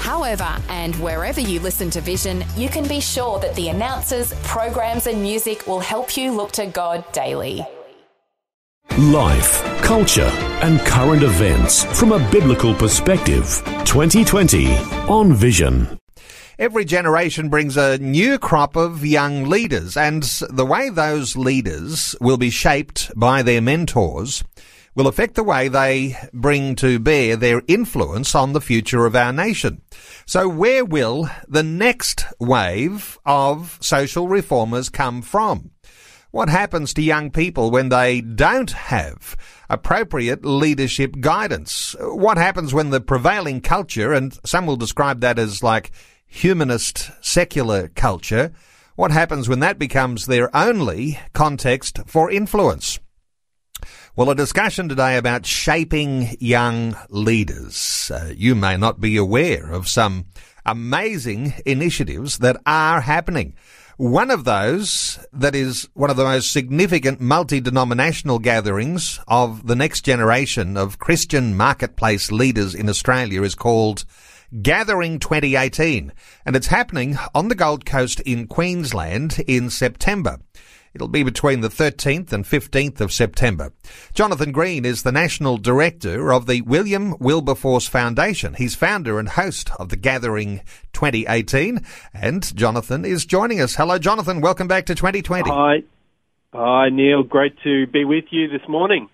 However, and wherever you listen to Vision, you can be sure that the announcers, programs, and music will help you look to God daily. Life, culture, and current events from a biblical perspective. 2020 on Vision. Every generation brings a new crop of young leaders, and the way those leaders will be shaped by their mentors will affect the way they bring to bear their influence on the future of our nation. So where will the next wave of social reformers come from? What happens to young people when they don't have appropriate leadership guidance? What happens when the prevailing culture, and some will describe that as like humanist secular culture, what happens when that becomes their only context for influence? Well, a discussion today about shaping young leaders. Uh, you may not be aware of some amazing initiatives that are happening. One of those that is one of the most significant multi-denominational gatherings of the next generation of Christian marketplace leaders in Australia is called Gathering 2018 and it's happening on the Gold Coast in Queensland in September. It'll be between the 13th and 15th of September. Jonathan Green is the National Director of the William Wilberforce Foundation. He's founder and host of the Gathering 2018. And Jonathan is joining us. Hello, Jonathan. Welcome back to 2020. Hi. Hi, Neil. Great to be with you this morning.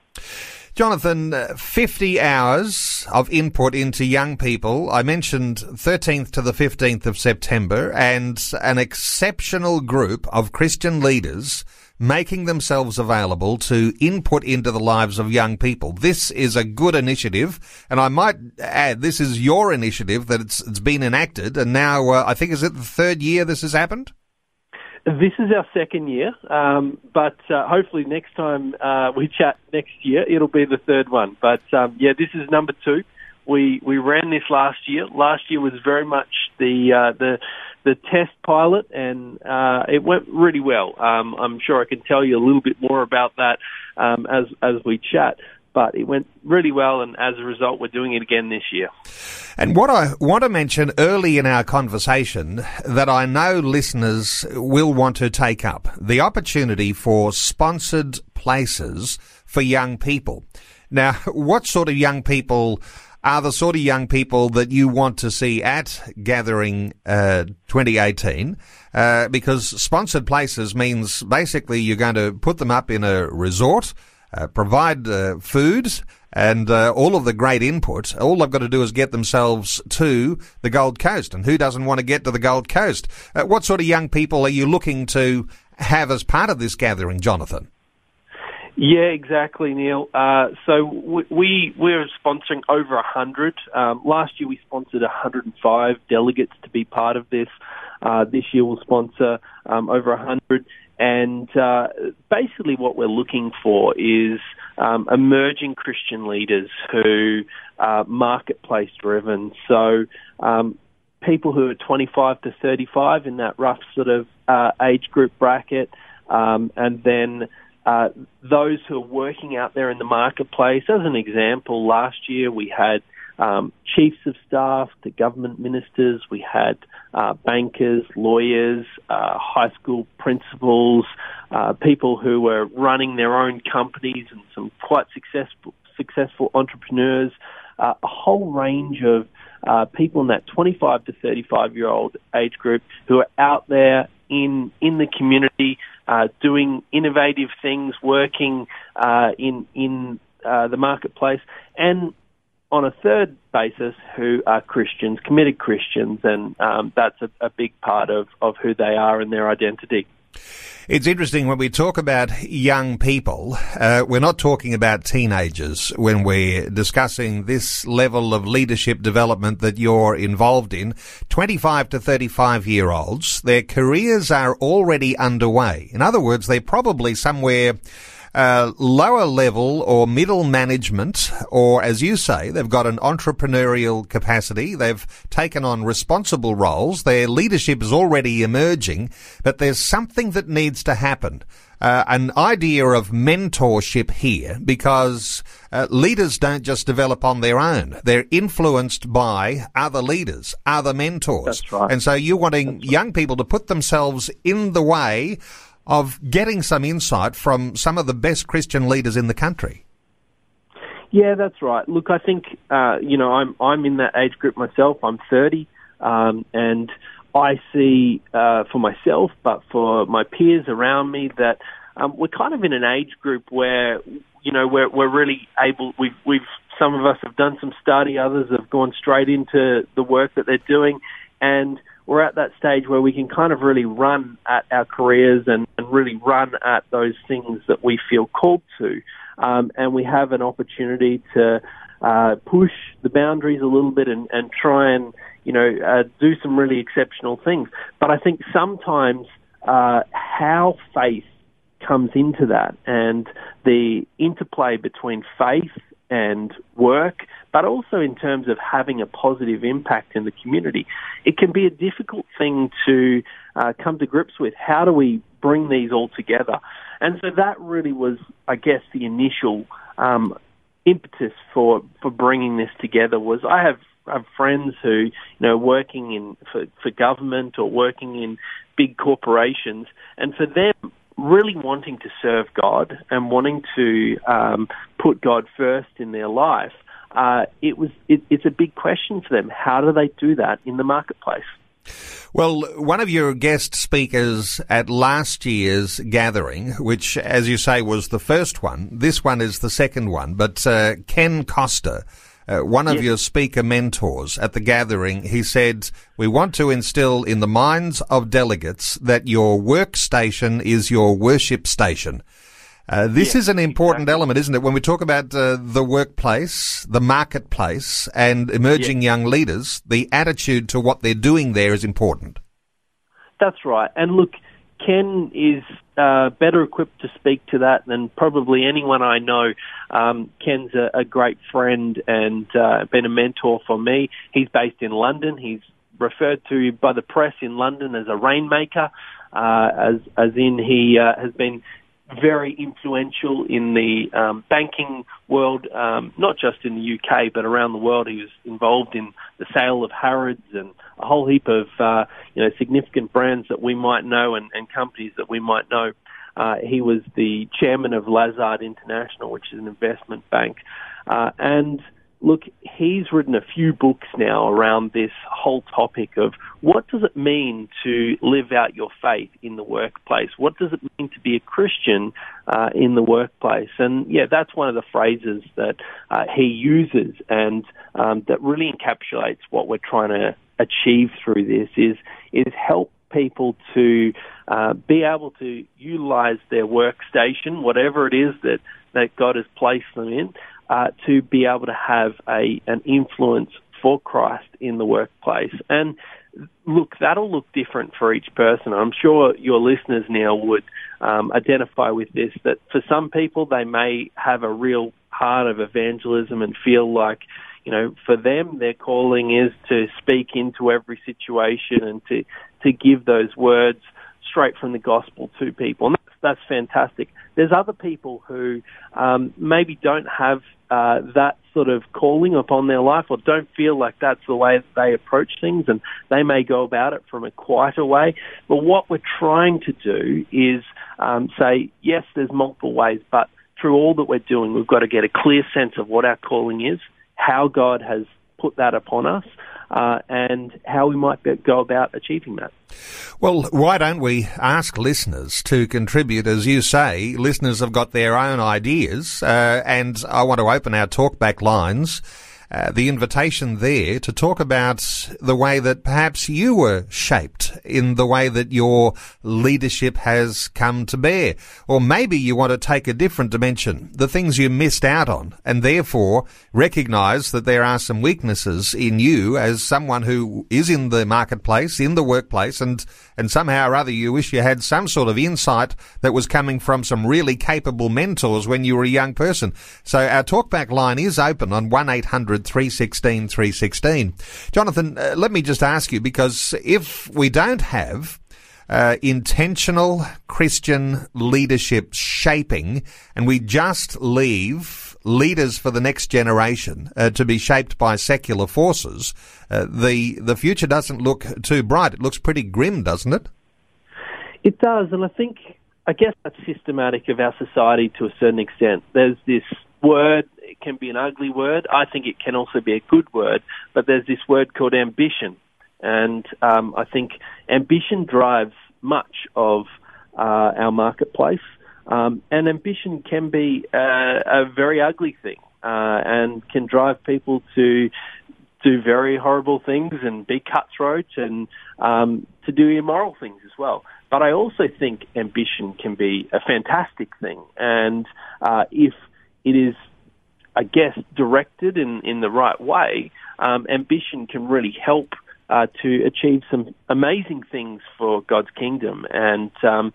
Jonathan, uh, 50 hours of input into young people. I mentioned 13th to the 15th of September and an exceptional group of Christian leaders making themselves available to input into the lives of young people. This is a good initiative, and I might add, this is your initiative that it's, it's been enacted, and now uh, I think is it the third year this has happened? This is our second year, um, but uh, hopefully next time uh, we chat next year, it'll be the third one. But um, yeah, this is number two. We we ran this last year. Last year was very much the uh, the the test pilot, and uh, it went really well. Um, I'm sure I can tell you a little bit more about that um, as as we chat but it went really well, and as a result, we're doing it again this year. And what I want to mention early in our conversation that I know listeners will want to take up the opportunity for sponsored places for young people. Now, what sort of young people are the sort of young people that you want to see at Gathering uh, 2018? Uh, because sponsored places means basically you're going to put them up in a resort uh, provide uh, food and uh, all of the great input. All they've got to do is get themselves to the Gold Coast. And who doesn't want to get to the Gold Coast? Uh, what sort of young people are you looking to have as part of this gathering, Jonathan? Yeah, exactly, Neil. Uh, so we we're sponsoring over hundred. Um, last year we sponsored 105 delegates to be part of this. Uh, this year we'll sponsor um, over a hundred. And uh, basically, what we're looking for is um, emerging Christian leaders who are marketplace driven. So, um, people who are 25 to 35 in that rough sort of uh, age group bracket, um, and then uh, those who are working out there in the marketplace. As an example, last year we had um, chiefs of staff to government ministers. We had uh, bankers, lawyers, uh, high school principals, uh, people who were running their own companies and some quite successful successful entrepreneurs. Uh, a whole range of uh, people in that 25 to 35 year old age group who are out there in in the community uh, doing innovative things, working in in the marketplace, and on a third basis who are Christians, committed Christians, and um, that's a, a, big part of, of who they are and their identity. It's interesting when we talk about young people, uh, we're not talking about teenagers when we're discussing this level of leadership development that you're involved in. 25 to 35 year olds, their careers are already underway. In other words, they're probably somewhere uh, lower level or middle management, or as you say, they've got an entrepreneurial capacity. They've taken on responsible roles. Their leadership is already emerging, but there's something that needs to happen. Uh, an idea of mentorship here because uh, leaders don't just develop on their own. They're influenced by other leaders, other mentors. That's right. And so you're wanting young people to put themselves in the way of getting some insight from some of the best Christian leaders in the country. Yeah, that's right. Look, I think uh, you know I'm I'm in that age group myself. I'm 30, um, and I see uh, for myself, but for my peers around me, that um, we're kind of in an age group where you know we're we're really able. We've we've some of us have done some study, others have gone straight into the work that they're doing, and we're at that stage where we can kind of really run at our careers and, and really run at those things that we feel called to. Um, and we have an opportunity to uh, push the boundaries a little bit and, and try and, you know, uh, do some really exceptional things. But I think sometimes uh, how faith comes into that and the interplay between faith and work, but also in terms of having a positive impact in the community. It can be a difficult thing to uh, come to grips with. How do we bring these all together? And so that really was, I guess, the initial um, impetus for for bringing this together. Was I have I have friends who you know working in for, for government or working in big corporations, and for them really wanting to serve God and wanting to um, put God first in their life, uh, it was it, it's a big question for them. How do they do that in the marketplace? Well, one of your guest speakers at last year's gathering, which, as you say, was the first one, this one is the second one, but uh, Ken Costa uh, one of yes. your speaker mentors at the gathering, he said, we want to instill in the minds of delegates that your workstation is your worship station. Uh, this is an important exactly. element, isn't it? When we talk about uh, the workplace, the marketplace, and emerging young leaders, the attitude to what they're doing there is important. That's right. And look, Ken is uh, better equipped to speak to that than probably anyone I know. Um, Ken's a, a, great friend and uh, been a mentor for me. He's based in London. He's referred to by the press in London as a rainmaker, uh, as as in he uh, has been very influential in the um, banking world, um, not just in the UK but around the world. He was involved in the sale of Harrods and a whole heap of uh, you know significant brands that we might know and, and companies that we might know. Uh, he was the chairman of Lazard International, which is an investment bank, uh, and look, he's written a few books now around this whole topic of what does it mean to live out your faith in the workplace? What does it mean to be a Christian uh, in the workplace? And yeah, that's one of the phrases that uh, he uses and um, that really encapsulates what we're trying to achieve through this is is help people to uh, be able to utilize their workstation, whatever it is that, that God has placed them in, uh, to be able to have a an influence for Christ in the workplace. And look, that'll look different for each person. I'm sure your listeners now would um, identify with this. That for some people, they may have a real heart of evangelism and feel like, you know, for them, their calling is to speak into every situation and to to give those words straight from the gospel to people. And that's, fantastic. There's other people who um, maybe don't have uh, that sort of calling upon their life or don't feel like that's the way they approach things and they may go about it from a quieter way. But what we're trying to do is um, say, yes, there's multiple ways, but through all that we're doing, we've got to get a clear sense of what our calling is, how God has put that upon us, uh, and how we might go about achieving that. Well, why don't we ask listeners to contribute? As you say, listeners have got their own ideas, uh, and I want to open our talkback lines. Uh, the invitation there to talk about the way that perhaps you were shaped in the way that your leadership has come to bear. Or maybe you want to take a different dimension, the things you missed out on, and therefore recognize that there are some weaknesses in you as someone who is in the marketplace, in the workplace, and, and somehow or other you wish you had some sort of insight that was coming from some really capable mentors when you were a young person. So our talkback line is open on 1-800 316 316. Jonathan, uh, let me just ask you, because if we don't have uh, intentional Christian leadership shaping, and we just leave leaders for the next generation uh, to be shaped by secular forces, uh, the the future doesn't look too bright. It looks pretty grim, doesn't it? It does, and I think I guess that's systematic of our society to a certain extent. There's this word, it can be an ugly word. I think it can also be a good word, but there's this word called ambition. And um, I think ambition drives much of uh, our marketplace. Um, and ambition can be a very ugly thing uh, and can drive people to do very horrible things and be cutthroat and um, to do immoral things as well. But I also think ambition can be a fantastic thing. And uh, if it is, I guess, directed in, in the right way, um, ambition can really help uh, to achieve some amazing things for God's kingdom. And um,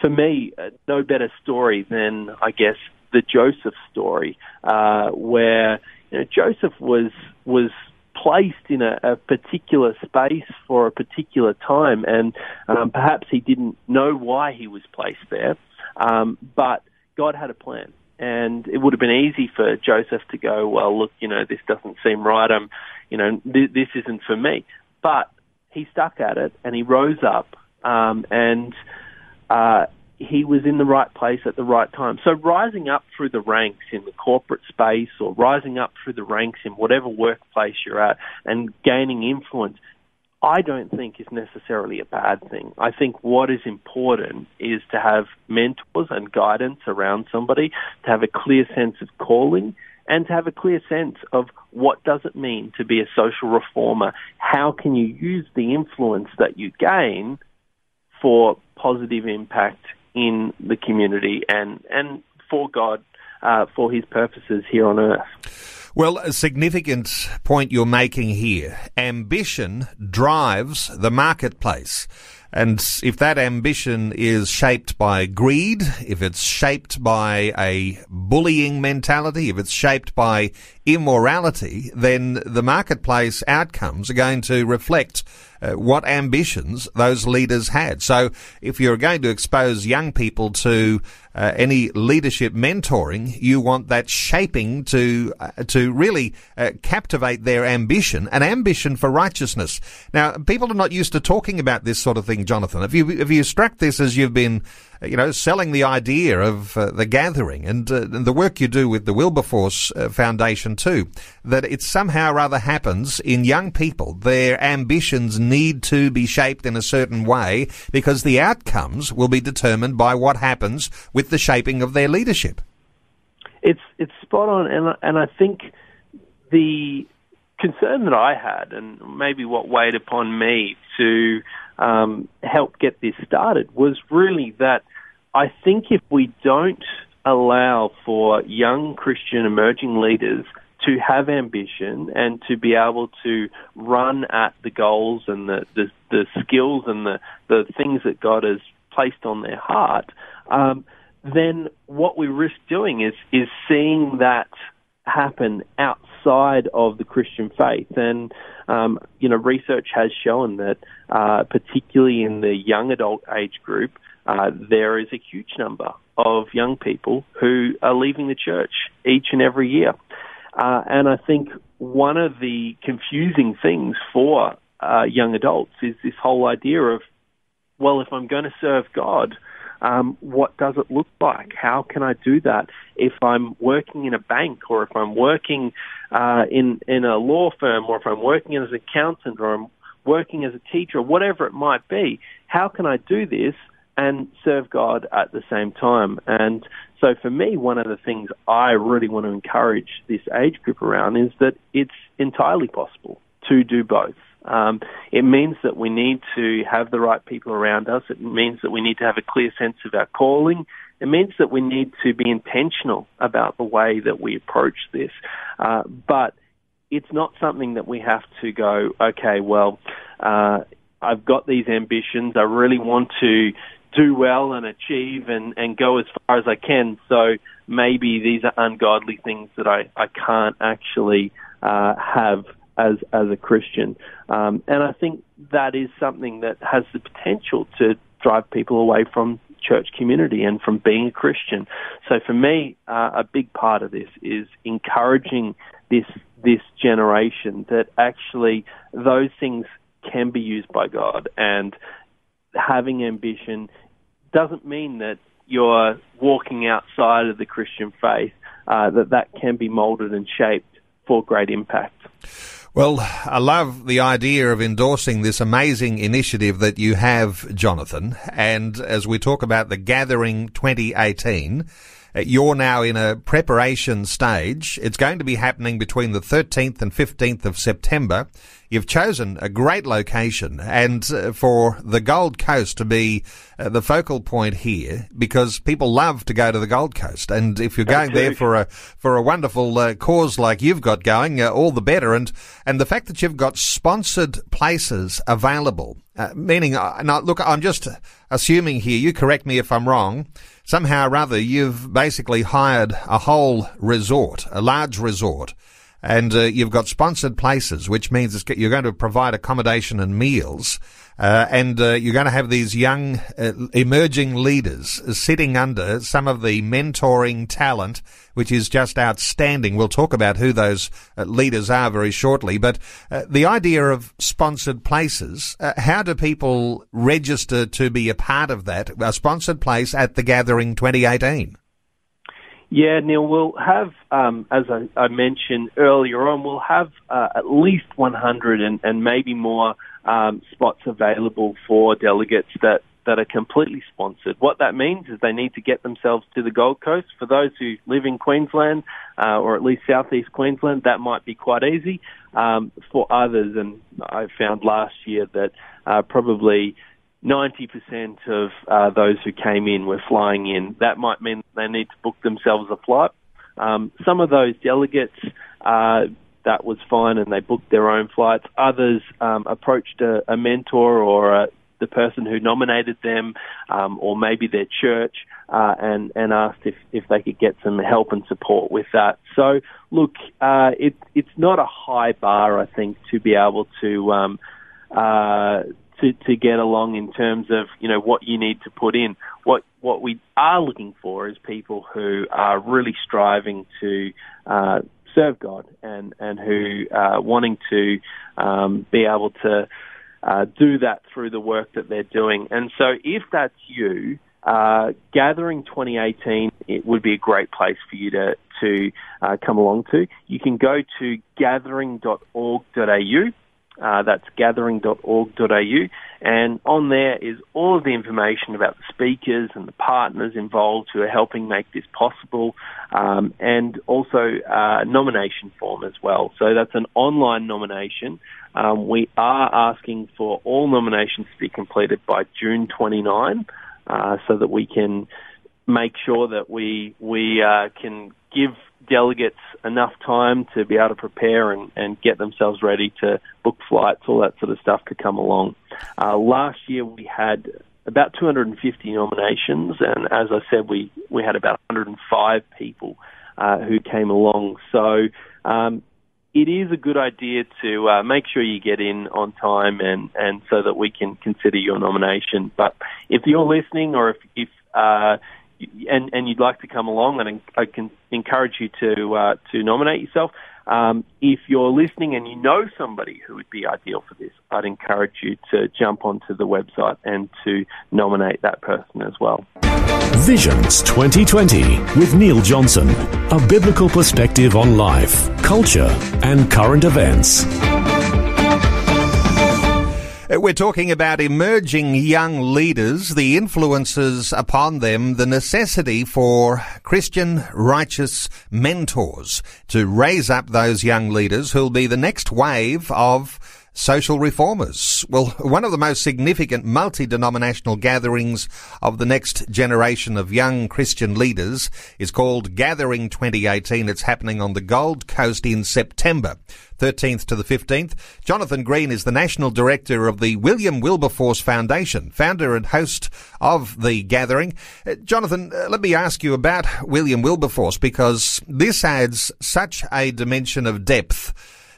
for me, uh, no better story than, I guess, the Joseph story, uh, where you know, Joseph was was placed in a, a, particular space for a particular time, and um, perhaps he didn't know why he was placed there, um, but God had a plan. And it would have been easy for Joseph to go, well, look, you know, this doesn't seem right. I'm, you know, th- this isn't for me. But he stuck at it, and he rose up, um, and uh, he was in the right place at the right time. So rising up through the ranks in the corporate space or rising up through the ranks in whatever workplace you're at and gaining influence, I don't think is necessarily a bad thing. I think what is important is to have mentors and guidance around somebody, to have a clear sense of calling and to have a clear sense of what does it mean to be a social reformer? How can you use the influence that you gain for positive impact in the community and, and for God, uh, for his purposes here on earth. Well, a significant point you're making here. Ambition drives the marketplace. And if that ambition is shaped by greed, if it's shaped by a bullying mentality, if it's shaped by immorality, then the marketplace outcomes are going to reflect uh, what ambitions those leaders had. So if you're going to expose young people to uh, any leadership mentoring, you want that shaping to uh, to really uh, captivate their ambition, an ambition for righteousness. Now, people are not used to talking about this sort of thing, Jonathan. Have you have you struck this as you've been you know, selling the idea of uh, the gathering and, uh, and, the work you do with the Wilberforce uh, Foundation too, that it somehow or other happens in young people. Their ambitions need to be shaped in a certain way because the outcomes will be determined by what happens with the shaping of their leadership. It's it's spot on, and and I think the concern that I had, and maybe what weighed upon me to um, help get this started, was really that I think if we don't allow for young Christian emerging leaders to have ambition and to be able to run at the goals and the, the, the skills and the, the things that God has placed on their heart, um, then what we risk doing is, is seeing that happen outside of the Christian faith. And, um, you know, research has shown that, uh, particularly in the young adult age group, uh, there is a huge number of young people who are leaving the church each and every year. Uh, and I think one of the confusing things for uh, young adults is this whole idea of, well, if I'm going to serve God, um, what does it look like? How can I do that? If I'm working in a bank, or if I'm working uh, in in a law firm, or if I'm working as an accountant, or I'm working as a teacher, or whatever it might be, how can I do this and serve God at the same time. And so for me, one of the things I really want to encourage this age group around is that it's entirely possible to do both. Um, it means that we need to have the right people around us. It means that we need to have a clear sense of our calling. It means that we need to be intentional about the way that we approach this. Uh, but it's not something that we have to go, okay, well, uh, I've got these ambitions. I really want to do well and achieve and, and go as far as I can. So maybe these are ungodly things that I, I can't actually uh, have as as a Christian. Um, and I think that is something that has the potential to drive people away from church community and from being a Christian. So for me, uh, a big part of this is encouraging this this generation that actually those things can be used by God and having ambition doesn't mean that you're walking outside of the Christian faith. Uh, that that can be molded and shaped for great impact. Well, I love the idea of endorsing this amazing initiative that you have, Jonathan. And as we talk about the Gathering 2018, uh, you're now in a preparation stage. It's going to be happening between the 13th and 15th of September. You've chosen a great location and uh, for the Gold Coast to be uh, the focal point here because people love to go to the Gold Coast. And if you're going there for a, for a wonderful uh, cause like you've got going, uh, all the better. And, and the fact that you've got sponsored places available, uh, meaning, now look, I'm just assuming here, you correct me if I'm wrong, somehow or other you've basically hired a whole resort, a large resort, and uh, you've got sponsored places, which means you're going to provide accommodation and meals. Uh, and uh, you're going to have these young uh, emerging leaders sitting under some of the mentoring talent, which is just outstanding. We'll talk about who those uh, leaders are very shortly. But uh, the idea of sponsored places, how do people register to be a part of that? A sponsored place at the Gathering 2018? Yeah, Neil, we'll have, um, as I, I, mentioned earlier on, we'll have uh, at least 100 and, and maybe more um, spots available for delegates that, that are completely sponsored. What that means is they need to get themselves to the Gold Coast. For those who live in Queensland, uh, or at least southeast Queensland, that might be quite easy. Um, for others, and I found last year that uh, probably 90% of uh, those who came in were flying in. That might mean they need to book themselves a flight. Um, some of those delegates, uh, that was fine and they booked their own flights. Others um, approached a, a, mentor or a, the person who nominated them um, or maybe their church uh, and, and asked if, if they could get some help and support with that. So, look, uh, it, it's not a high bar, I think, to be able to um, uh, to, to get along in terms of you know what you need to put in. What what we are looking for is people who are really striving to uh, serve God and and who are wanting to um, be able to uh, do that through the work that they're doing. And so, if that's you, uh, Gathering 2018 it would be a great place for you to to uh, come along to. You can go to gathering.org.au uh, that's gathering.org.au. And on there is all of the information about the speakers and the partners involved who are helping make this possible, um, and also a nomination form as well. So that's an online nomination. Um, we are asking for all nominations to be completed by June 29, uh, so that we can make sure that we we uh, can give delegates enough time to be able to prepare and, and get themselves ready to book flights, all that sort of stuff to come along. Uh, last year we had about 250 nominations, and as I said, we, we had about 105 people uh, who came along. So um, it is a good idea to uh, make sure you get in on time and, and so that we can consider your nomination. But if you're listening or if, if uh, and, and you'd like to come along, and I can encourage you to uh, to nominate yourself. Um, if you're listening and you know somebody who would be ideal for this, I'd encourage you to jump onto the website and to nominate that person as well. Visions 2020 with Neil Johnson, a biblical perspective on life, culture, and current events. We're talking about emerging young leaders, the influences upon them, the necessity for Christian righteous mentors to raise up those young leaders who'll be the next wave of social reformers. Well, one of the most significant multi-denominational gatherings of the next generation of young Christian leaders is called Gathering 2018. It's happening on the Gold Coast in September. 13th to the 15th. Jonathan Green is the National Director of the William Wilberforce Foundation, founder and host of the gathering. Uh, Jonathan, uh, let me ask you about William Wilberforce because this adds such a dimension of depth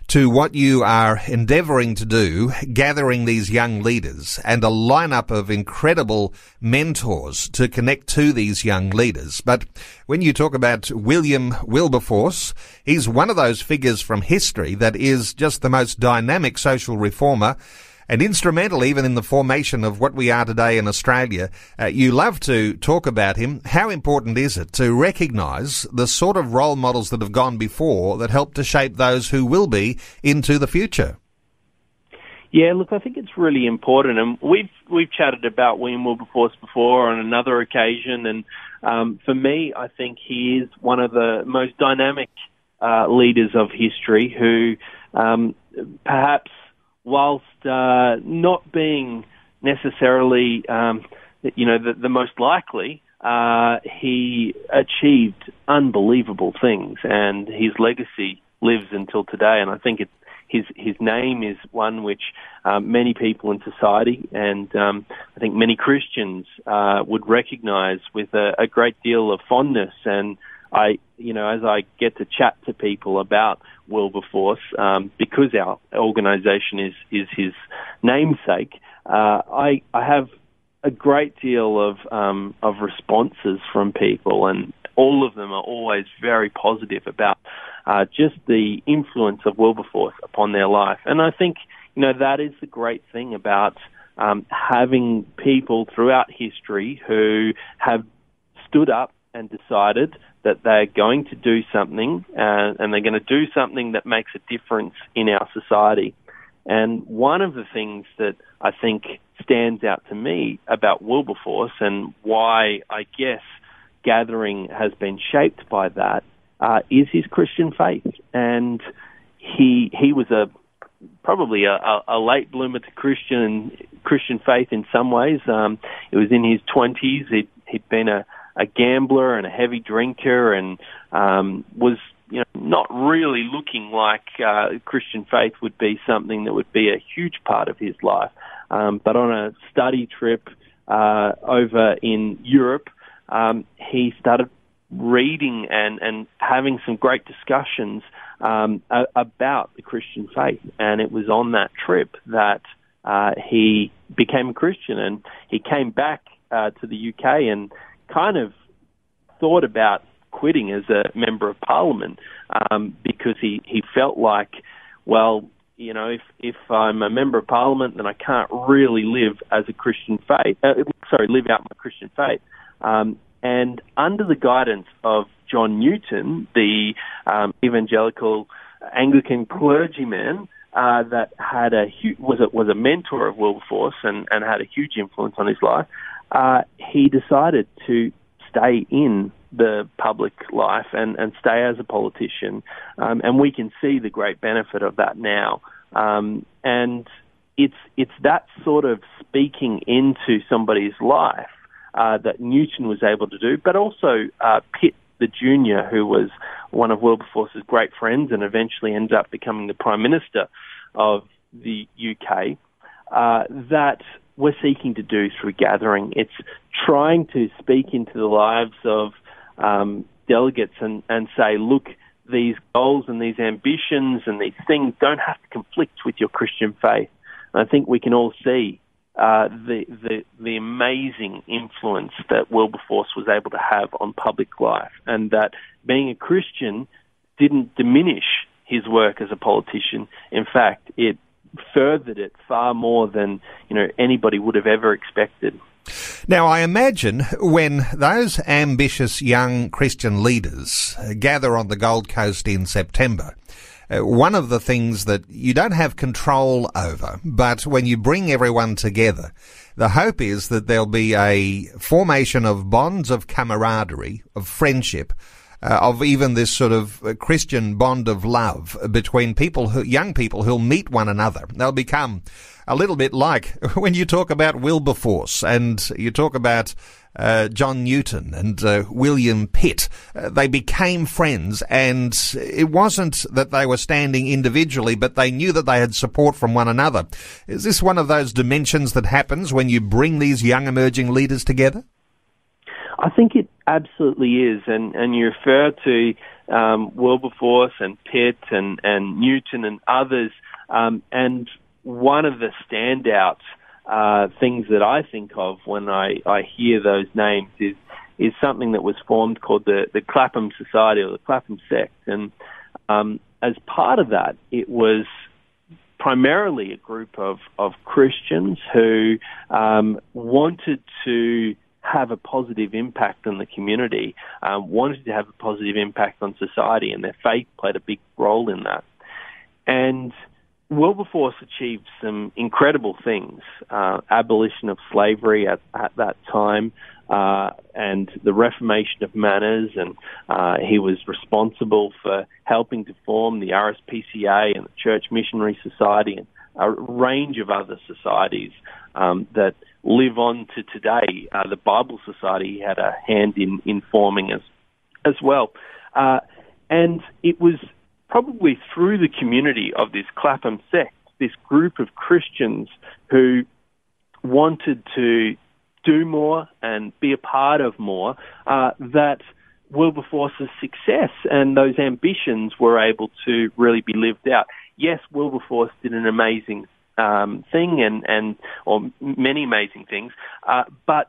to what you are endeavouring to do, gathering these young leaders and a lineup of incredible mentors to connect to these young leaders. But when you talk about William Wilberforce, he's one of those figures from history that is just the most dynamic social reformer and instrumental even in the formation of what we are today in Australia. Uh, you love to talk about him. How important is it to recognise the sort of role models that have gone before that help to shape those who will be into the future? Yeah, look, I think it's really important, and we've we've chatted about William Wilberforce before on another occasion, and um, for me, I think he is one of the most dynamic uh, leaders of history who um, perhaps whilst uh, not being necessarily, um, you know, the, the most likely, uh, he achieved unbelievable things, and his legacy lives until today. And I think it, his his name is one which um, many people in society, and um, I think many Christians uh, would recognise with a, a great deal of fondness and I, you know, as I get to chat to people about Wilberforce, um, because our organisation is is his namesake, uh, I I have a great deal of um, of responses from people, and all of them are always very positive about uh, just the influence of Wilberforce upon their life. And I think you know that is the great thing about um, having people throughout history who have stood up and decided that they're going to do something uh, and they're going to do something that makes a difference in our society. And one of the things that I think stands out to me about Wilberforce and why I guess gathering has been shaped by that uh, is his Christian faith. And he he was a probably a, a, late bloomer to Christian Christian faith in some ways. Um, it was in his twenties. He'd, he'd been a a gambler and a heavy drinker and um, was you know not really looking like uh, Christian faith would be something that would be a huge part of his life. Um, but on a study trip uh, over in Europe, um, he started reading and, and having some great discussions um, a- about the Christian faith. And it was on that trip that uh, he became a Christian and he came back uh, to the UK and kind of thought about quitting as a member of parliament um, because he, he felt like, well, you know, if if I'm a member of parliament, then I can't really live as a Christian faith. Uh, sorry, live out my Christian faith. Um, and under the guidance of John Newton, the um, evangelical Anglican clergyman uh, that had a was a, was a mentor of Wilberforce and, and had a huge influence on his life, uh, he decided to stay in the public life and, and stay as a politician. Um, and we can see the great benefit of that now. Um, and it's it's that sort of speaking into somebody's life uh, that Newton was able to do, but also uh, Pitt the Junior, who was one of Wilberforce's great friends and eventually ends up becoming the Prime Minister of the UK, uh, that we're seeking to do through gathering. It's trying to speak into the lives of um, delegates and, and say, look, these goals and these ambitions and these things don't have to conflict with your Christian faith. And I think we can all see uh, the, the the amazing influence that Wilberforce was able to have on public life, and that being a Christian didn't diminish his work as a politician. In fact, it furthered it far more than you know anybody would have ever expected. Now, I imagine when those ambitious young Christian leaders gather on the Gold Coast in September, uh, one of the things that you don't have control over, but when you bring everyone together, the hope is that there'll be a formation of bonds of camaraderie, of friendship, uh, of even this sort of uh, Christian bond of love between people, who, young people who'll meet one another. They'll become a little bit like when you talk about Wilberforce and you talk about uh, John Newton and uh, William Pitt. Uh, they became friends, and it wasn't that they were standing individually, but they knew that they had support from one another. Is this one of those dimensions that happens when you bring these young emerging leaders together? I think it absolutely is, and and you refer to um, Wilberforce and Pitt and and Newton and others, um, and one of the standouts uh, things that I think of when I, I hear those names is is something that was formed called the the Clapham Society or the Clapham Sect, and um, as part of that, it was primarily a group of of Christians who um, wanted to have a positive impact on the community, um, wanted to have a positive impact on society, and their faith played a big role in that. And Wilberforce achieved some incredible things. Uh, abolition of slavery at, at that time, uh, and the reformation of manners, and uh, he was responsible for helping to form the RSPCA and the Church Missionary Society and a range of other societies um, that live on to today. Uh, the Bible Society had a hand in, in forming as, as well. Uh, and it was probably through the community of this Clapham sect, this group of Christians who wanted to do more and be a part of more, uh, that Wilberforce's success and those ambitions were able to really be lived out. Yes, Wilberforce did an amazing um, thing and, and or many amazing things, uh, but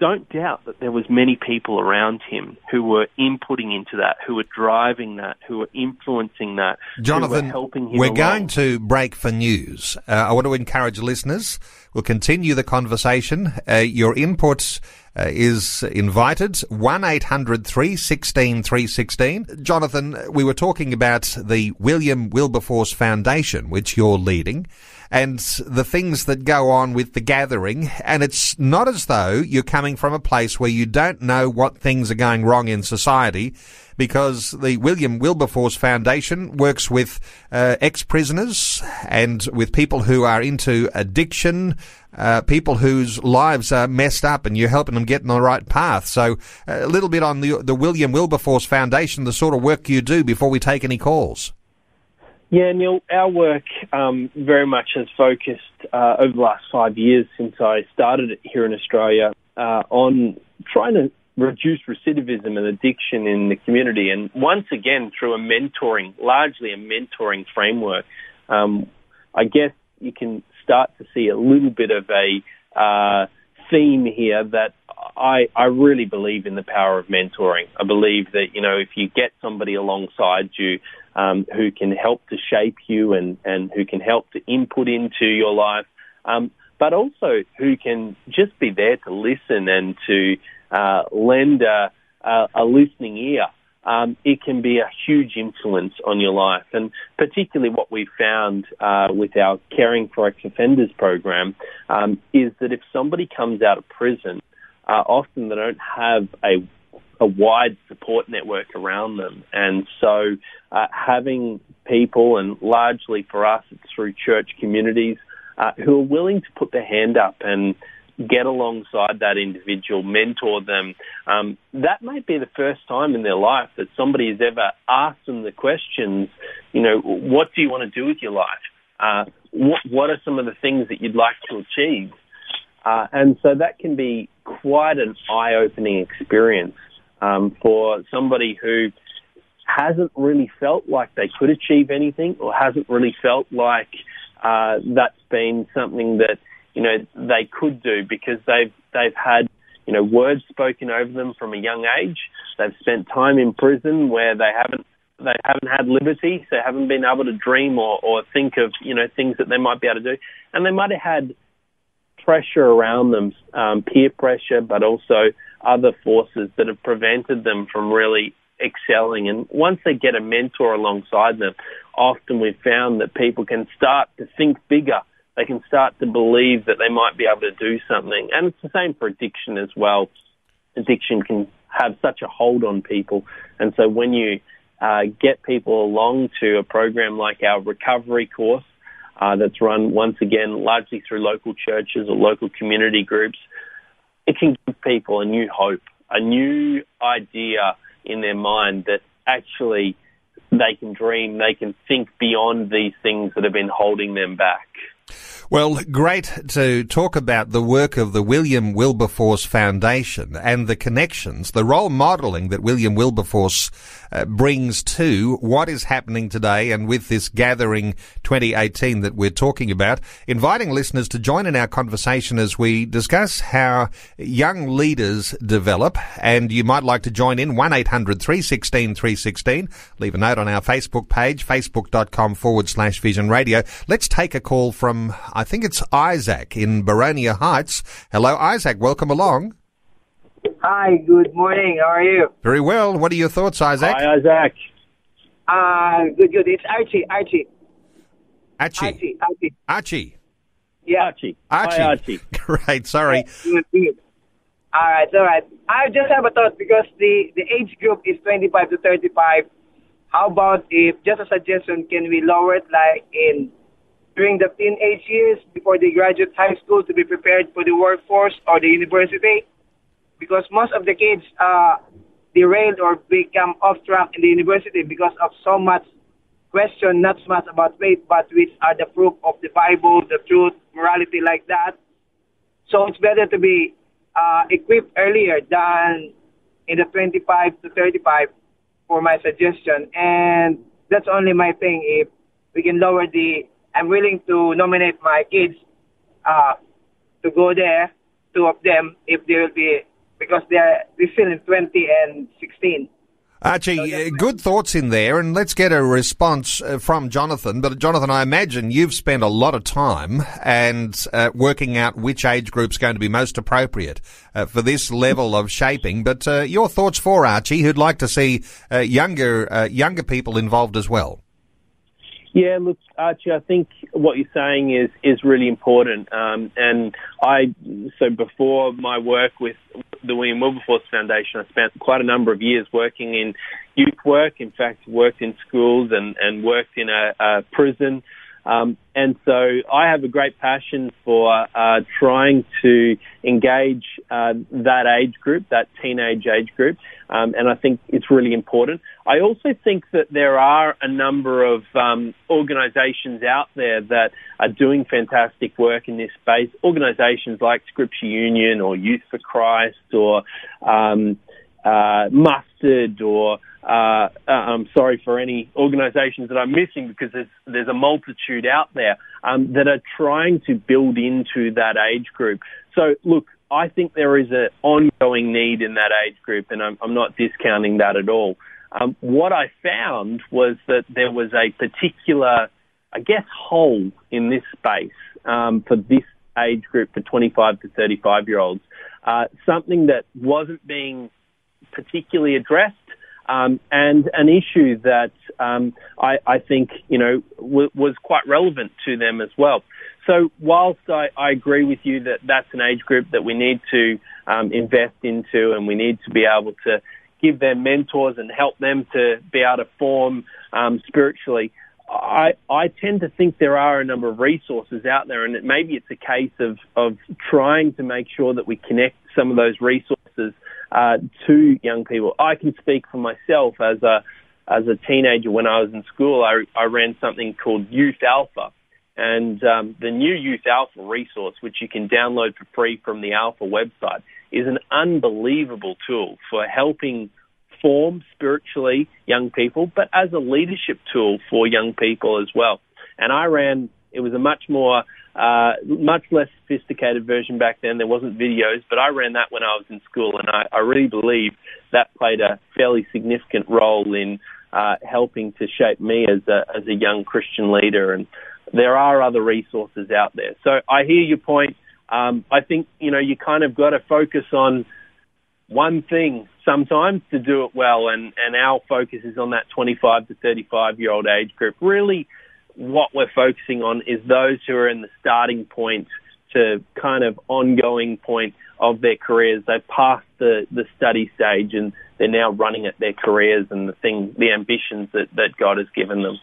don't doubt that there was many people around him who were inputting into that, who were driving that, who were influencing that, Jonathan, helping him. We're along. going to break for news. Uh, I want to encourage listeners. We'll continue the conversation. Uh, your input uh, is invited. One 800 316 316 Jonathan, we were talking about the William Wilberforce Foundation, which you're leading and the things that go on with the gathering. And it's not as though you're coming from a place where you don't know what things are going wrong in society because the William Wilberforce Foundation works with uh, ex-prisoners and with people who are into addiction, uh, people whose lives are messed up, and you're helping them get on the right path. So, uh, a little bit on the, the William Wilberforce Foundation, the sort of work you do before we take any calls. Yeah, Neil, our work um, very much has focused uh, over the last five years since I started it here in Australia uh, on trying to reduce recidivism and addiction in the community. And once again, through a mentoring, largely a mentoring framework, um, I guess you can start to see a little bit of a uh, theme here that I, I really believe in the power of mentoring. I believe that, you know, if you get somebody alongside you um, who can help to shape you and, and who can help to input into your life, um, but also who can just be there to listen and to uh, lend a, a, a, listening ear, um, it can be a huge influence on your life. And particularly what we found uh, with our Caring for Ex-Offenders program um, is that if somebody comes out of prison, uh, often they don't have a a wide support network around them. And so uh, having people, and largely for us, it's through church communities, uh, who are willing to put their hand up and get alongside that individual, mentor them. Um, that might be the first time in their life that somebody has ever asked them the questions, you know, what do you want to do with your life? Uh, what, what are some of the things that you'd like to achieve? Uh, and so that can be quite an eye-opening experience um, for somebody who hasn't really felt like they could achieve anything or hasn't really felt like uh, that's been something that you know they could do because they've they've had you know words spoken over them from a young age. They've spent time in prison where they haven't they haven't had liberty, so haven't been able to dream or, or think of you know things that they might be able to do, and they might have had pressure around them, um, peer pressure, but also other forces that have prevented them from really excelling. And once they get a mentor alongside them, often we've found that people can start to think bigger. They can start to believe that they might be able to do something. And it's the same for addiction as well. Addiction can have such a hold on people. And so when you uh, get people along to a program like our recovery course, uh, that's run once again largely through local churches or local community groups, it can give people a new hope, a new idea in their mind that actually they can dream, they can think beyond these things that have been holding them back. Well, great to talk about the work of the William Wilberforce Foundation and the connections, the role modelling that William Wilberforce uh, brings to what is happening today and with this gathering 2018 that we're talking about, inviting listeners to join in our conversation as we discuss how young leaders develop. And you might like to join in 1-800-316-316. 316. Leave a note on our Facebook page, facebook.com forward slash vision radio. Let's take a call from, I think it's Isaac in Boronia Heights. Hello, Isaac. Welcome along. Hi, good morning. How are you? Very well. What are your thoughts, Isaac? Hi, Isaac. Uh, good, good. It's Archie, Archie. Archie. Archie, Archie. Archie. Yeah. Archie. Archie. Hi, Archie. Great. Sorry. Good, good. All right, all right. I just have a thought because the, the age group is 25 to 35. How about if, just a suggestion, can we lower it like in during the teenage years before they graduate high school to be prepared for the workforce or the university? because most of the kids uh, derailed or become off track in the university because of so much question, not so much about faith, but which are the proof of the Bible, the truth, morality, like that. So it's better to be uh, equipped earlier than in the 25 to 35 for my suggestion. And that's only my thing. If we can lower the, I'm willing to nominate my kids uh, to go there, two of them, if they will be because they're they're still in 20 and 16. Archie, so, good thoughts in there, and let's get a response uh, from Jonathan. But Jonathan, I imagine you've spent a lot of time and uh, working out which age group's going to be most appropriate uh, for this level of shaping. But uh, your thoughts for Archie, who'd like to see uh, younger uh, younger people involved as well. Yeah, look, Archie, I think what you're saying is is really important. Um, and I, so before my work with the William Wilberforce Foundation, I spent quite a number of years working in youth work. In fact, worked in schools and and worked in a, a prison. Um, and so I have a great passion for uh, trying to engage uh, that age group, that teenage age group, um, and I think it's really important. I also think that there are a number of um, organisations out there that are doing fantastic work in this space. Organisations like Scripture Union or Youth for Christ or um, uh, Mustard or uh, uh, I'm sorry for any organisations that I'm missing because there's there's a multitude out there um, that are trying to build into that age group. So look, I think there is an ongoing need in that age group, and I'm, I'm not discounting that at all. Um, what I found was that there was a particular, I guess, hole in this space um, for this age group for 25 to 35 year olds. Uh, something that wasn't being particularly addressed um, and an issue that um, I, I, think you know w- was quite relevant to them as well. So whilst I, I, agree with you that that's an age group that we need to um, invest into, and we need to be able to give them mentors and help them to be able to form um, spiritually. I, I tend to think there are a number of resources out there, and it, maybe it's a case of, of trying to make sure that we connect some of those resources uh, to young people. I can speak for myself as a as a teenager when I was in school. I, I ran something called Youth Alpha, and um, the new Youth Alpha resource, which you can download for free from the Alpha website, is an unbelievable tool for helping form spiritually young people, but as a leadership tool for young people as well. And I ran. It was a much more uh, much less sophisticated version back then. There wasn't videos, but I ran that when I was in school, and I, I really believe that played a fairly significant role in uh, helping to shape me as a as a young Christian leader. And there are other resources out there. So I hear your point. Um, I think you know you kind of got to focus on one thing sometimes to do it well, and, and our focus is on that 25 to 35 year old age group. Really, what we're focusing on is those who are in the starting point to kind of ongoing point of their careers. They've passed the, the study stage and they're now running at their careers and the thing, the ambitions that, that God has given them.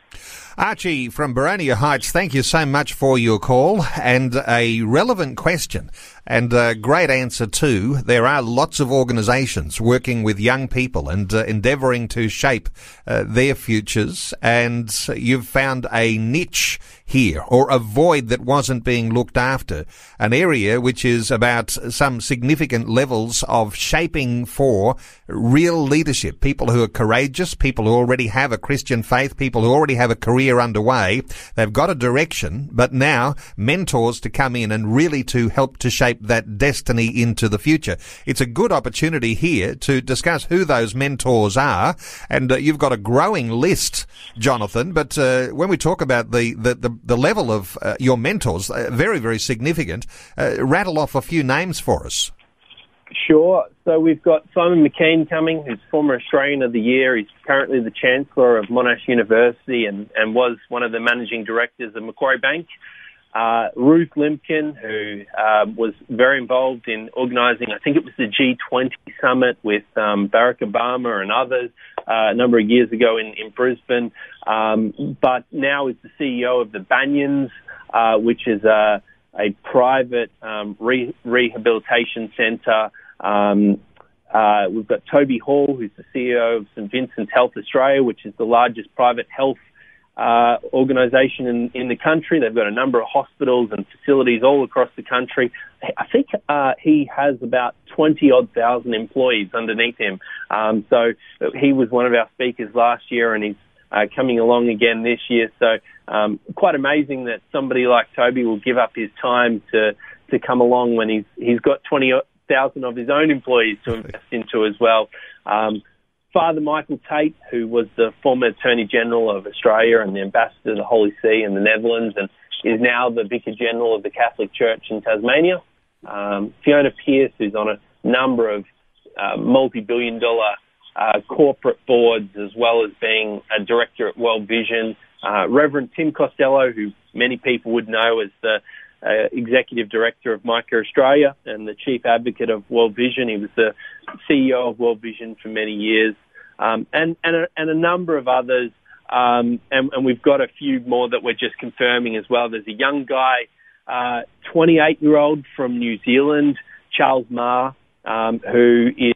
Archie from Boronia Heights, thank you so much for your call and a relevant question and a great answer too. There are lots of organisations working with young people and uh, endeavouring to shape uh, their futures and you've found a niche here or a void that wasn't being looked after, an area which is about some significant levels of shaping for real leadership, people who are courageous, people who already have a Christian faith, people who already have a career underway. They've got a direction, but now mentors to come in and really to help to shape that destiny into the future. It's a good opportunity here to discuss who those mentors are, and uh, you've got a growing list, Jonathan. But uh, when we talk about the the, the, the level of uh, your mentors, uh, very very significant. Uh, rattle off a few names for us. Sure. So we've got Simon McKeon coming, who's former Australian of the Year. He's currently the Chancellor of Monash University and, and was one of the managing directors of Macquarie Bank. Uh, Ruth Limkin, who uh, was very involved in organising, I think it was the G20 summit with um, Barack Obama and others uh, a number of years ago in, in Brisbane, um, but now is the CEO of the Banyans, uh, which is a a private um, re- rehabilitation centre. Um, uh, we've got Toby Hall, who's the CEO of St Vincent's Health Australia, which is the largest private health uh, organisation in, in the country. They've got a number of hospitals and facilities all across the country. I think uh, he has about 20 odd thousand employees underneath him. Um, so he was one of our speakers last year, and he's uh, coming along again this year. So um, quite amazing that somebody like Toby will give up his time to to come along when he's he's got twenty thousand of his own employees to invest into as well. Um, Father Michael Tate, who was the former Attorney General of Australia and the Ambassador to the Holy See in the Netherlands, and is now the Vicar General of the Catholic Church in Tasmania. Um, Fiona Pearce, who's on a number of uh, multi-billion dollar uh, corporate boards, as well as being a director at World Vision. Uh, Reverend Tim Costello, who many people would know as the uh, executive director of Micah Australia and the chief advocate of World Vision. He was the CEO of World Vision for many years, um, and and a, and a number of others. Um, and, and, we've got a few more that we're just confirming as well. There's a young guy, 28 uh, year old from New Zealand, Charles Ma, um, who is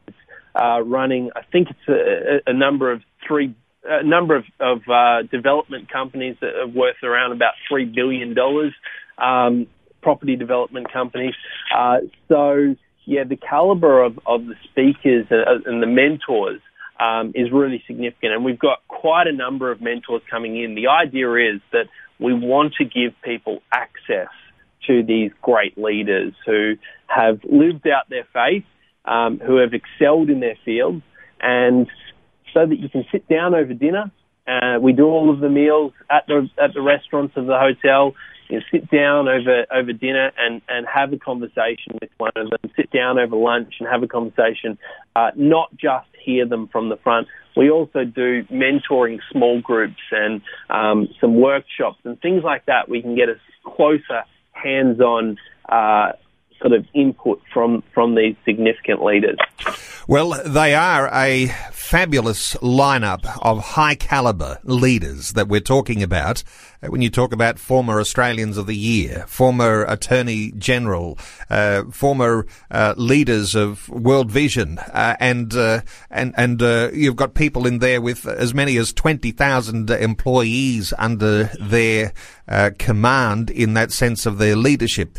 uh, running. I think it's a, a number of three a number of, of uh, development companies that are worth around about three billion dollars, um, property development companies. Uh, so yeah, the caliber of, of the speakers and, and the mentors um, is really significant, and we've got quite a number of mentors coming in. The idea is that we want to give people access to these great leaders who have lived out their faith, um, who have excelled in their fields, and so that you can sit down over dinner. Uh, we do all of the meals at the at the restaurants of the hotel. You know, sit down over over dinner and and have a conversation with one of them. Sit down over lunch and have a conversation. Uh, not just hear them from the front. We also do mentoring small groups and um, some workshops and things like that. We can get a closer, hands-on uh, sort of input from from these significant leaders. Well, they are a fabulous lineup of high caliber leaders that we're talking about. Uh, when you talk about former Australians of the Year, former Attorney General, uh, former uh, leaders of World Vision, uh, and uh, and and uh, you've got people in there with as many as twenty thousand employees under their command in that sense of their leadership.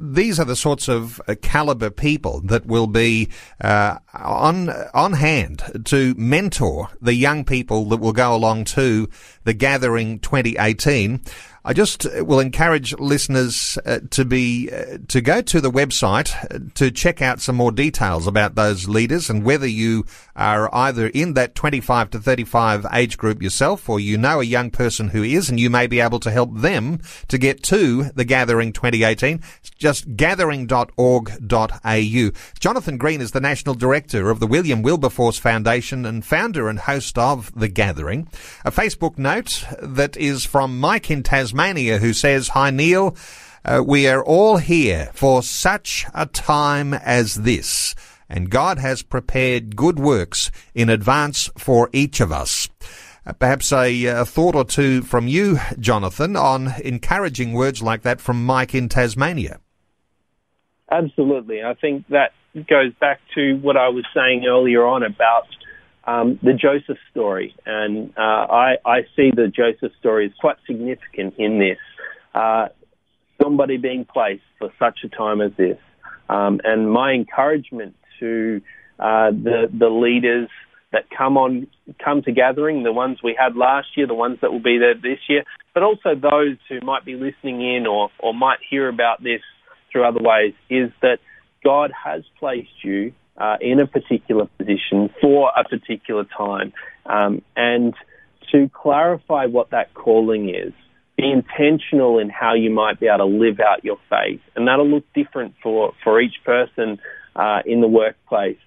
these are the sorts of caliber people that will be on on hand to mentor the young people that will go along to the Gathering 2018. I just uh, will encourage listeners uh, to be uh, to go to the website to check out some more details about those leaders and whether you are either in that 25 to 35 age group yourself or you know a young person who is and you may be able to help them to get to the Gathering 2018. It's just gathering.org.au. Jonathan Green is the National Director of the William Wilberforce Foundation and founder and host of The Gathering. A Facebook note that is from Mike in Tasmania who says, Hi Neil, uh, we are all here for such a time as this and God has prepared good works in advance for each of us. Uh, perhaps a, a, thought or two from you, Jonathan, on encouraging words like that from Mike in Tasmania. Absolutely. I think that goes back to what I was saying earlier on about um, the Joseph story. And uh, I, I, see the Joseph story as quite significant in this. Uh, somebody being placed for such a time as this. Um, and my encouragement to uh, the the leaders that come on come to gathering, the ones we had last year, the ones that will be there this year, but also those who might be listening in or or might hear about this through other ways, is that God has placed you uh, in a particular position for a particular time, um, and to clarify what that calling is. Be intentional in how you might be able to live out your faith, and that'll look different for for each person uh, in the workplace,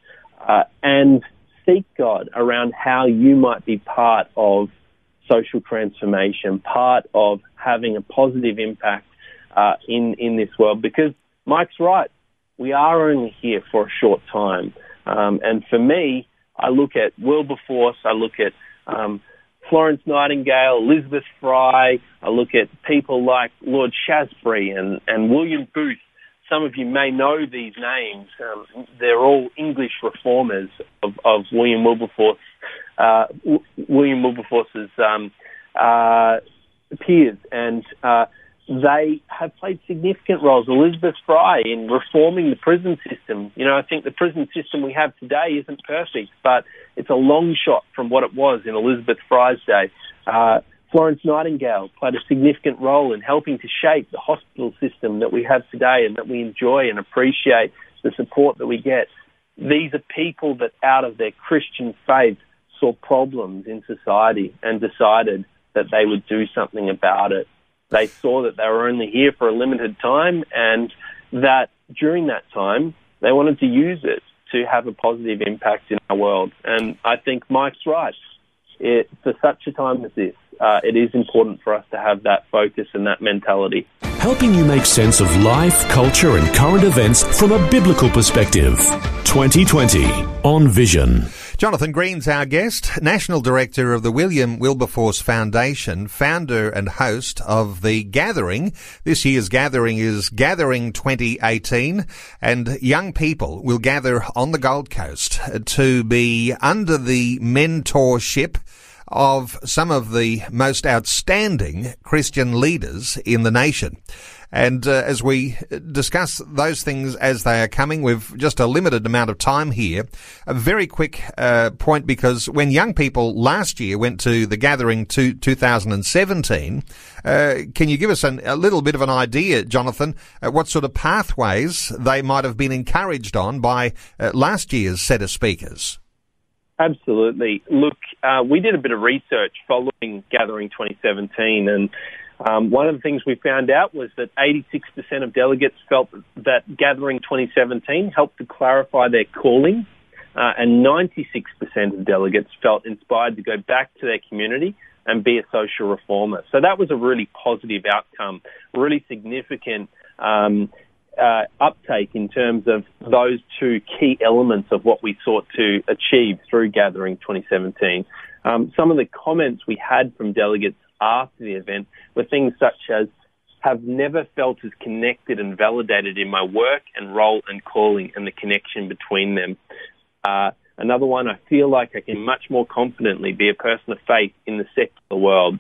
uh, and seek God around how you might be part of social transformation, part of having a positive impact uh, in in this world. Because Mike's right, we are only here for a short time, um, and for me, I look at Wilberforce, I look at um, Florence Nightingale, Elizabeth Fry, I look at people like Lord Shaftesbury and, and William Booth, some of you may know these names. Um, they're all English reformers of, of William Wilberforce, uh, w- William Wilberforce's um, uh, peers, and uh, they have played significant roles. Elizabeth Fry in reforming the prison system. You know, I think the prison system we have today isn't perfect, but it's a long shot from what it was in Elizabeth Fry's day. Florence Nightingale played a significant role in helping to shape the hospital system that we have today and that we enjoy and appreciate the support that we get. These are people that out of their Christian faith saw problems in society and decided that they would do something about it. They saw that they were only here for a limited time and that during that time they wanted to use it to have a positive impact in our world. And I think Mike's right. It, for such a time as this, uh, it is important for us to have that focus and that mentality. Helping you make sense of life, culture, and current events from a biblical perspective. 2020 on Vision. Jonathan Green's our guest, National Director of the William Wilberforce Foundation, founder and host of The Gathering. This year's gathering is Gathering 2018, and young people will gather on the Gold Coast to be under the mentorship of some of the most outstanding Christian leaders in the nation. And uh, as we discuss those things as they are coming, we've just a limited amount of time here. A very quick uh, point because when young people last year went to the gathering to 2017, uh, can you give us an, a little bit of an idea, Jonathan, what sort of pathways they might have been encouraged on by uh, last year's set of speakers? Absolutely. Look, uh, we did a bit of research following Gathering 2017, and um, one of the things we found out was that 86% of delegates felt that Gathering 2017 helped to clarify their calling, uh, and 96% of delegates felt inspired to go back to their community and be a social reformer. So that was a really positive outcome, really significant um, uh, uptake in terms of those two key elements of what we sought to achieve through Gathering 2017. Um, some of the comments we had from delegates after the event were things such as, have never felt as connected and validated in my work and role and calling and the connection between them. Uh, another one, I feel like I can much more confidently be a person of faith in the secular world.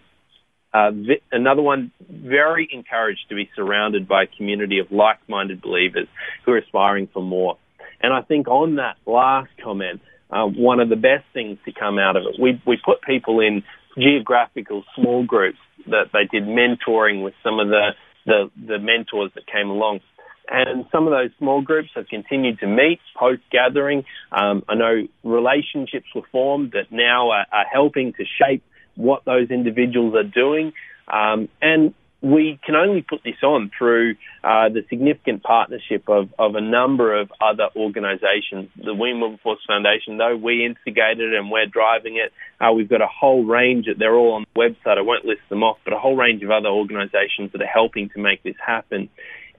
Uh, another one, very encouraged to be surrounded by a community of like-minded believers who are aspiring for more. And I think on that last comment, uh, one of the best things to come out of it, we, we put people in geographical small groups that they did mentoring with some of the, the, the mentors that came along. And some of those small groups have continued to meet post gathering. Um, I know relationships were formed that now are, are, helping to shape what those individuals are doing. Um, and we can only put this on through uh, the significant partnership of, of a number of other organisations. The William Wilberforce Foundation, though we instigated and we're driving it, uh, we've got a whole range. Of, they're all on the website. I won't list them off, but a whole range of other organisations that are helping to make this happen.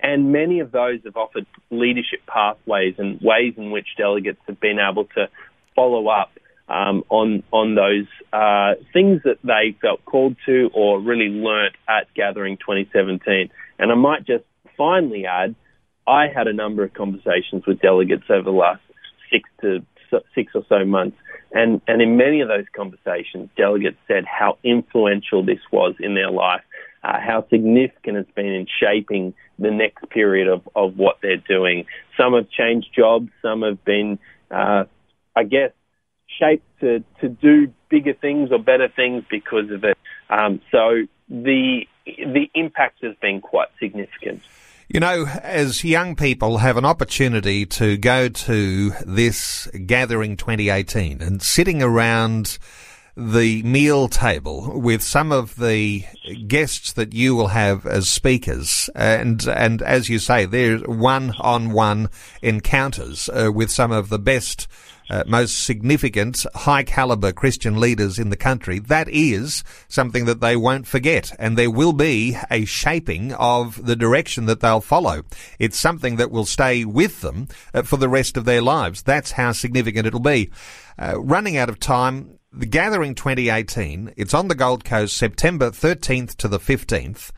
And many of those have offered leadership pathways and ways in which delegates have been able to follow up um, on on those uh, things that they felt called to or really learnt at Gathering 2017. And I might just finally add, I had a number of conversations with delegates over the last six to six or so months, and and in many of those conversations, delegates said how influential this was in their life, uh, how significant it's been in shaping the next period of of what they're doing. Some have changed jobs, some have been, uh, I guess, shaped to, to do bigger things or better things because of it. Um, so the the impact has been quite significant. You know, as young people have an opportunity to go to this gathering 2018 and sitting around the meal table with some of the guests that you will have as speakers and and as you say there's one on one encounters uh, with some of the best uh, most significant, high caliber Christian leaders in the country, that is something that they won't forget. And there will be a shaping of the direction that they'll follow. It's something that will stay with them uh, for the rest of their lives. That's how significant it'll be. Uh, running out of time, the Gathering 2018, it's on the Gold Coast, September 13th to the 15th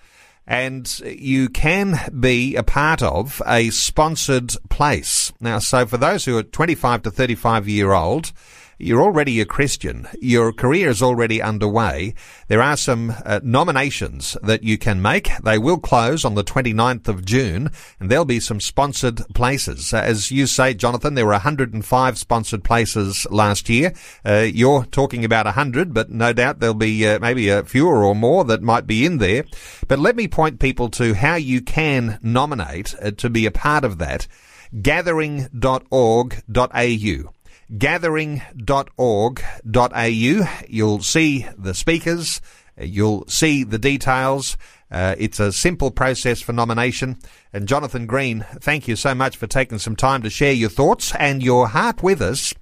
and you can be a part of a sponsored place. Now, so for those who are 25 to 35 year old, you're already a Christian. Your career is already underway. There are some uh, nominations that you can make. They will close on the 29th of June and there'll be some sponsored places. Uh, as you say, Jonathan, there were 105 sponsored places last year. Uh, you're talking about 100, but no doubt there'll be uh, maybe a fewer or more that might be in there. But let me point people to how you can nominate uh, to be a part of that. Gathering.org.au gathering.org.au. You'll see the speakers. You'll see the details. Uh, it's a simple process for nomination. And Jonathan Green, thank you so much for taking some time to share your thoughts and your heart with us.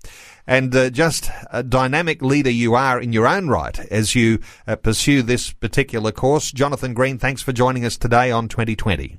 And uh, just a dynamic leader you are in your own right as you uh, pursue this particular course. Jonathan Green, thanks for joining us today on 2020.